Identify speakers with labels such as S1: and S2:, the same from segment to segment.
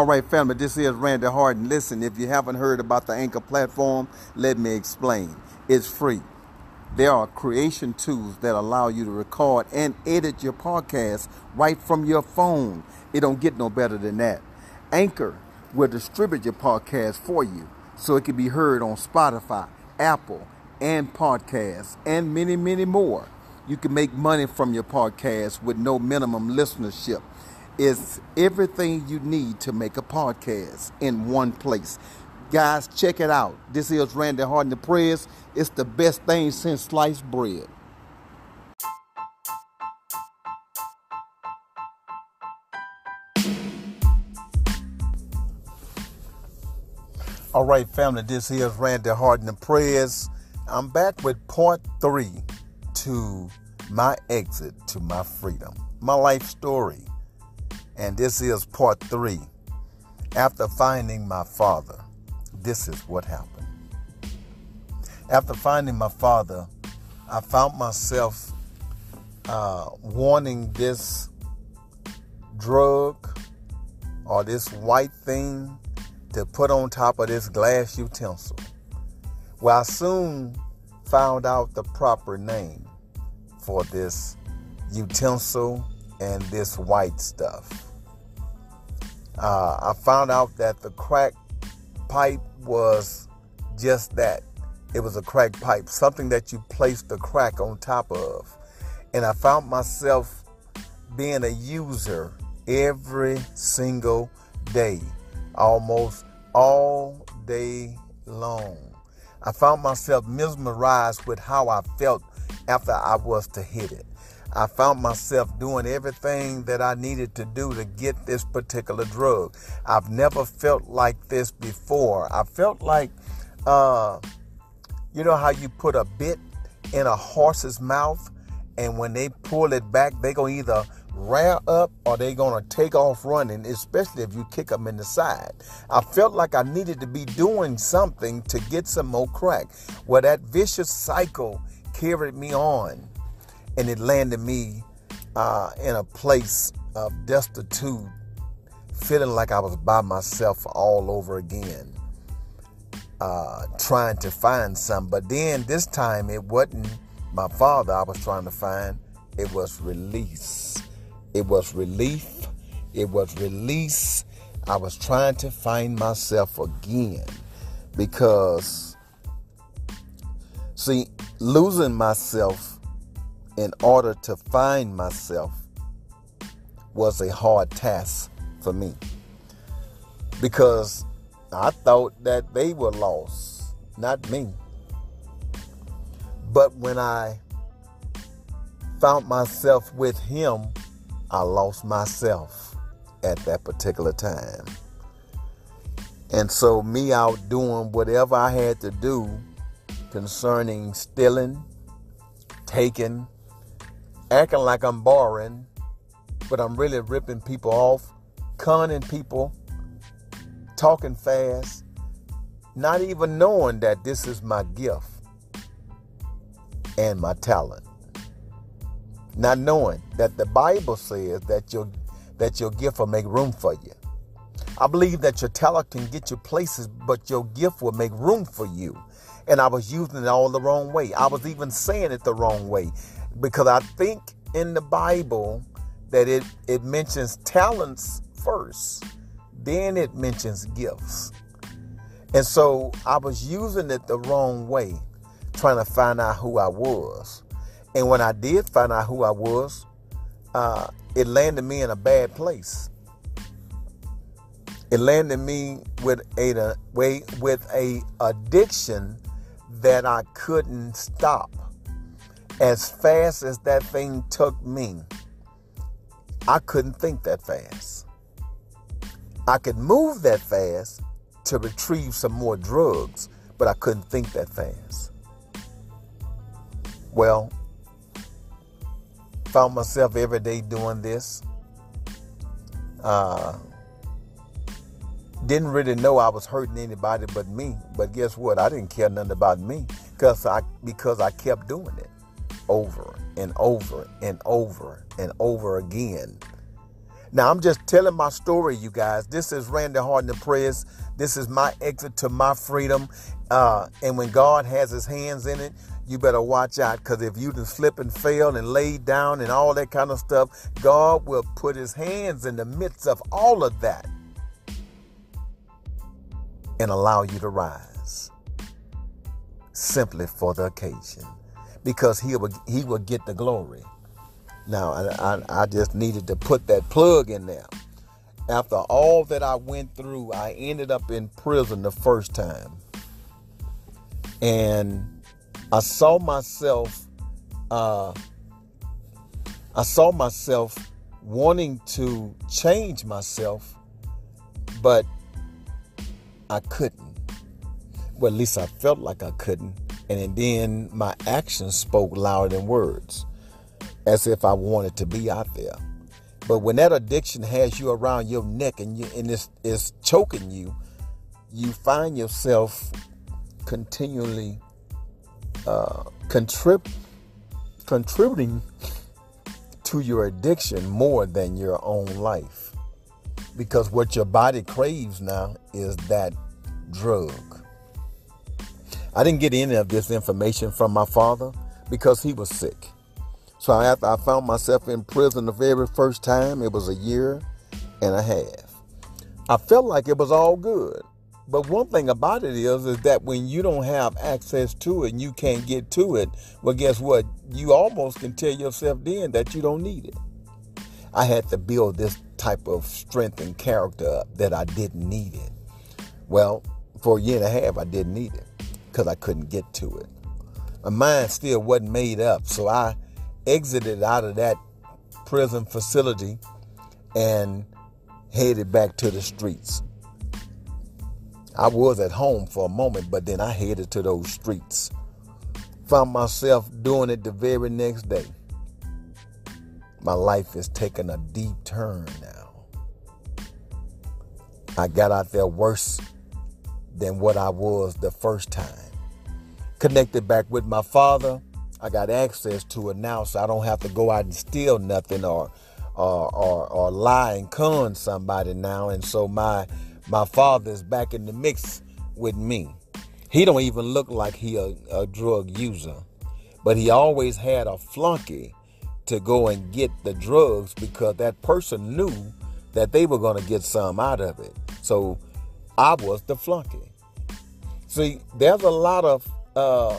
S1: All right, family, this is Randy Harden. Listen, if you haven't heard about the Anchor platform, let me explain. It's free. There are creation tools that allow you to record and edit your podcast right from your phone. It don't get no better than that. Anchor will distribute your podcast for you so it can be heard on Spotify, Apple, and podcasts, and many, many more. You can make money from your podcast with no minimum listenership. It's everything you need to make a podcast in one place. Guys, check it out. This is Randy Harden the Prayers. It's the best thing since sliced bread. All right, family, this is Randy Harden the Prayers. I'm back with part three to my exit to my freedom, my life story. And this is part three. After finding my father, this is what happened. After finding my father, I found myself uh, wanting this drug or this white thing to put on top of this glass utensil. Well, I soon found out the proper name for this utensil and this white stuff. Uh, I found out that the crack pipe was just that. It was a crack pipe, something that you placed the crack on top of. And I found myself being a user every single day, almost all day long. I found myself mesmerized with how I felt after I was to hit it. I found myself doing everything that I needed to do to get this particular drug. I've never felt like this before. I felt like, uh, you know, how you put a bit in a horse's mouth, and when they pull it back, they gonna either rear up or they're gonna take off running, especially if you kick them in the side. I felt like I needed to be doing something to get some more crack. Well, that vicious cycle carried me on and it landed me uh, in a place of destitute, feeling like I was by myself all over again, uh, trying to find some. But then this time it wasn't my father I was trying to find, it was release. It was relief. It was release. I was trying to find myself again because, see, losing myself in order to find myself was a hard task for me because I thought that they were lost, not me. But when I found myself with him, I lost myself at that particular time. And so, me out doing whatever I had to do concerning stealing, taking, acting like I'm borrowing, but I'm really ripping people off, conning people, talking fast, not even knowing that this is my gift and my talent. Not knowing that the Bible says that your that your gift will make room for you. I believe that your talent can get you places, but your gift will make room for you. And I was using it all the wrong way. I was even saying it the wrong way because I think in the Bible that it, it mentions talents first, then it mentions gifts. And so I was using it the wrong way, trying to find out who I was. And when I did find out who I was, uh, it landed me in a bad place. It landed me with a way with a addiction that I couldn't stop as fast as that thing took me, I couldn't think that fast. I could move that fast to retrieve some more drugs, but I couldn't think that fast. Well, found myself every day doing this. Uh, didn't really know I was hurting anybody but me. But guess what? I didn't care nothing about me because I because I kept doing it over and over and over and over again. Now, I'm just telling my story, you guys. This is Randy Harden the Prayers. This is my exit to my freedom. Uh, and when God has his hands in it, you better watch out because if you can slip and fail and lay down and all that kind of stuff, God will put his hands in the midst of all of that and allow you to rise simply for the occasion because he will, he will get the glory. Now, I, I, I just needed to put that plug in there. After all that I went through, I ended up in prison the first time. And I saw myself, uh, I saw myself wanting to change myself, but I couldn't. Well, at least I felt like I couldn't. And then my actions spoke louder than words as if I wanted to be out there. But when that addiction has you around your neck and you and it's, it's choking you, you find yourself continually uh, contrib- contributing to your addiction more than your own life. Because what your body craves now is that drug. I didn't get any of this information from my father because he was sick. So after I found myself in prison the very first time, it was a year and a half. I felt like it was all good. But one thing about it is, is that when you don't have access to it and you can't get to it, well, guess what? You almost can tell yourself then that you don't need it. I had to build this type of strength and character that I didn't need it. Well, for a year and a half, I didn't need it because I couldn't get to it. My mind still wasn't made up, so I exited out of that prison facility and headed back to the streets. I was at home for a moment, but then I headed to those streets. Found myself doing it the very next day. My life is taking a deep turn now. I got out there worse than what I was the first time. Connected back with my father, I got access to it now, so I don't have to go out and steal nothing or or or, or lie and con somebody now. And so my my father is back in the mix with me. He don't even look like he a, a drug user, but he always had a flunky to go and get the drugs because that person knew that they were going to get some out of it. So I was the flunky. See, there's a lot of uh,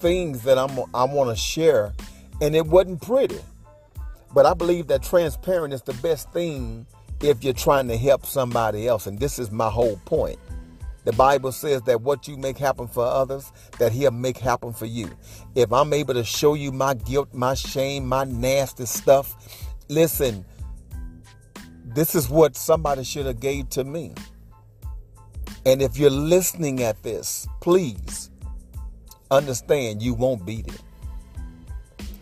S1: things that I'm I want to share, and it wasn't pretty. But I believe that transparent is the best thing if you're trying to help somebody else, and this is my whole point. The Bible says that what you make happen for others, that He'll make happen for you. If I'm able to show you my guilt, my shame, my nasty stuff, listen, this is what somebody should have gave to me. And if you're listening at this, please understand you won't beat it.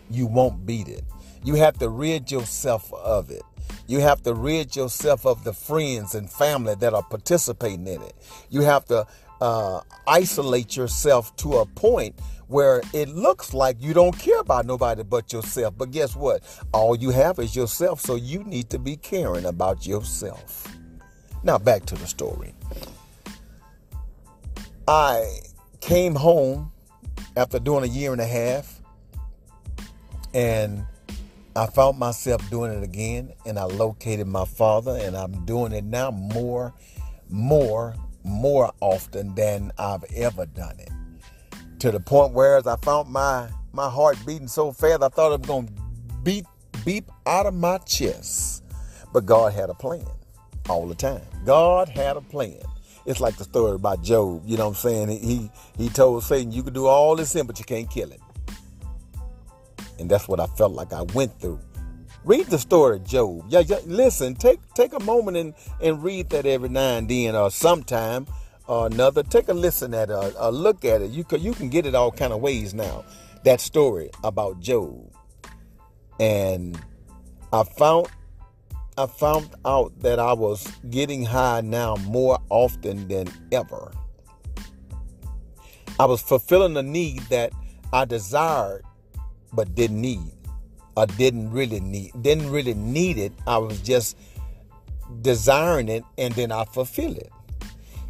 S1: You won't beat it. You have to rid yourself of it. You have to rid yourself of the friends and family that are participating in it. You have to uh, isolate yourself to a point where it looks like you don't care about nobody but yourself. But guess what? All you have is yourself, so you need to be caring about yourself. Now, back to the story. I came home after doing a year and a half. And I found myself doing it again, and I located my father, and I'm doing it now more, more, more often than I've ever done it. To the point where as I found my my heart beating so fast, I thought it was gonna beat beep out of my chest. But God had a plan all the time. God had a plan it's like the story about Job. You know what I'm saying? He he told Satan, "You can do all this sin, but you can't kill it." And that's what I felt like I went through. Read the story of Job. Yeah, yeah listen, take take a moment and, and read that every now and then, or sometime or another. Take a listen at it, or, look at it. You can you can get it all kind of ways now. That story about Job, and I found I found out that I was getting high now more often than ever. I was fulfilling a need that I desired but didn't need. I didn't really need didn't really need it. I was just desiring it and then I fulfill it.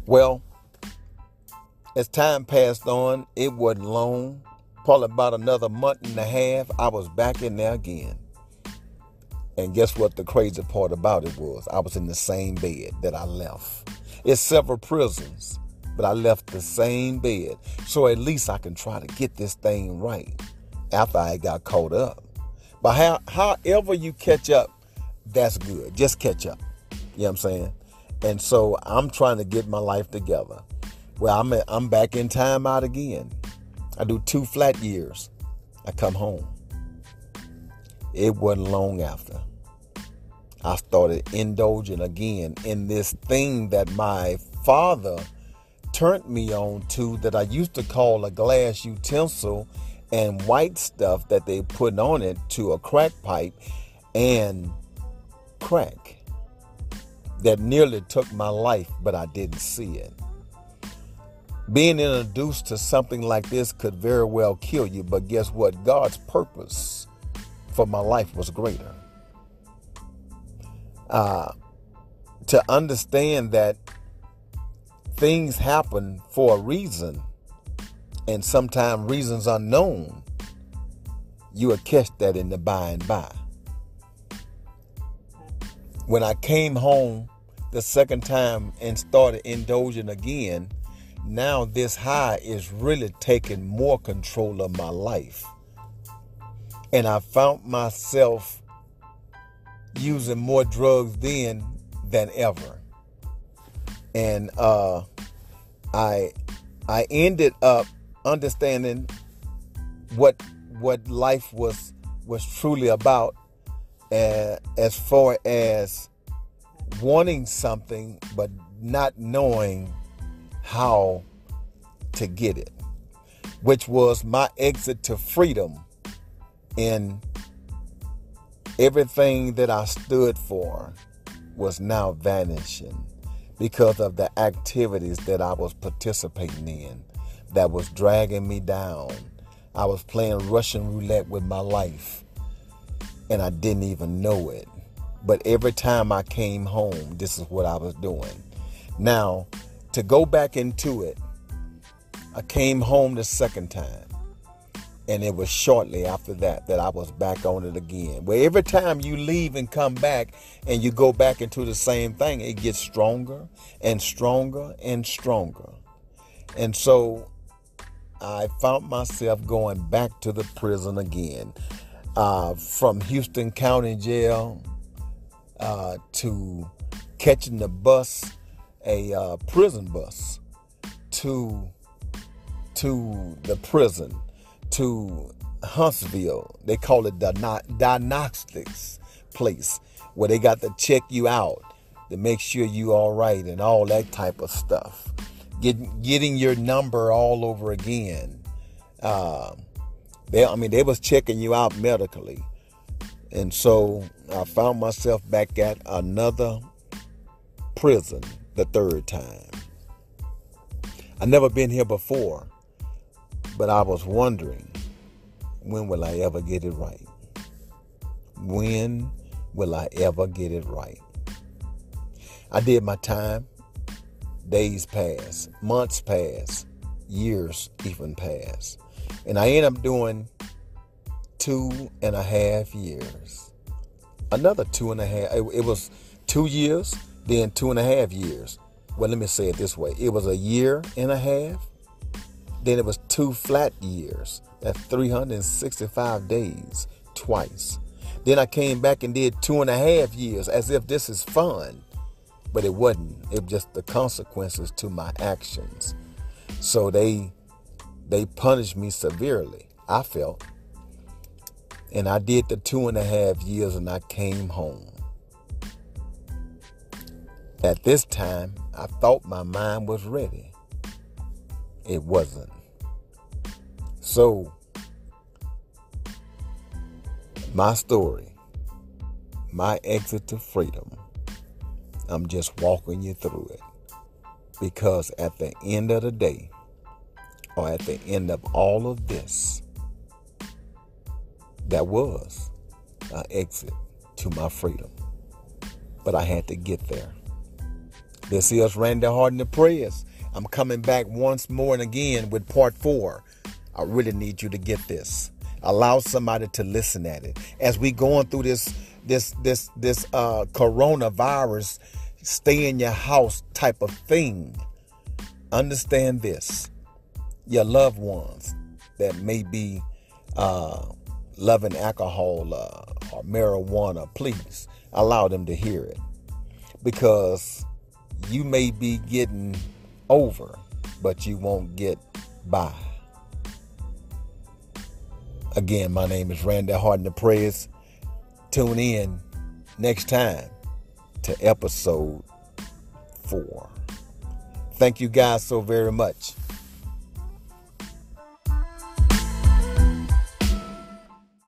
S1: Well, as time passed on, it wasn't long. Probably about another month and a half, I was back in there again. And guess what the crazy part about it was? I was in the same bed that I left. It's several prisons, but I left the same bed. So at least I can try to get this thing right after I got caught up. But how, however you catch up, that's good. Just catch up. You know what I'm saying? And so I'm trying to get my life together. Well, I'm I'm back in time out again. I do two flat years. I come home. It wasn't long after. I started indulging again in this thing that my father turned me on to that I used to call a glass utensil and white stuff that they put on it to a crack pipe and crack that nearly took my life, but I didn't see it. Being introduced to something like this could very well kill you, but guess what? God's purpose for my life was greater. Uh, to understand that things happen for a reason, and sometimes reasons unknown, you will catch that in the by and by when I came home the second time and started indulging again, now this high is really taking more control of my life. And I found myself using more drugs then than ever. And uh, I I ended up understanding what what life was was truly about uh, as far as wanting something but not knowing how to get it, which was my exit to freedom in everything that I stood for was now vanishing because of the activities that I was participating in that was dragging me down. I was playing Russian roulette with my life and I didn't even know it. But every time I came home, this is what I was doing. Now, to go back into it, I came home the second time. And it was shortly after that that I was back on it again. Where every time you leave and come back and you go back into the same thing, it gets stronger and stronger and stronger. And so I found myself going back to the prison again uh, from Houston County Jail uh, to catching the bus, a uh, prison bus, to to the prison, to Huntsville. They call it the diagnostics place where they got to check you out to make sure you all right and all that type of stuff. Get, getting your number all over again. Uh, they, I mean, they was checking you out medically. And so I found myself back at another prison the third time. I never been here before, but I was wondering, when will I ever get it right? When will I ever get it right? I did my time. Days pass, months pass, years even pass. And I end up doing two and a half years. Another two and a half. It, it was two years, then two and a half years. Well, let me say it this way it was a year and a half, then it was two flat years. That's 365 days twice. Then I came back and did two and a half years as if this is fun. But it wasn't. It was just the consequences to my actions. So they they punished me severely, I felt. And I did the two and a half years and I came home. At this time, I thought my mind was ready. It wasn't. So, my story, my exit to freedom, I'm just walking you through it. Because at the end of the day, or at the end of all of this, that was an exit to my freedom. but I had to get there. This is Randy Harden the Prayers. I'm coming back once more and again with part four. I really need you to get this. Allow somebody to listen at it. As we going through this this this this uh coronavirus stay in your house type of thing. Understand this. Your loved ones that may be uh, loving alcohol uh, or marijuana, please allow them to hear it. Because you may be getting over, but you won't get by. Again, my name is Randy Harden the Prayers. Tune in next time to episode four. Thank you guys so very much.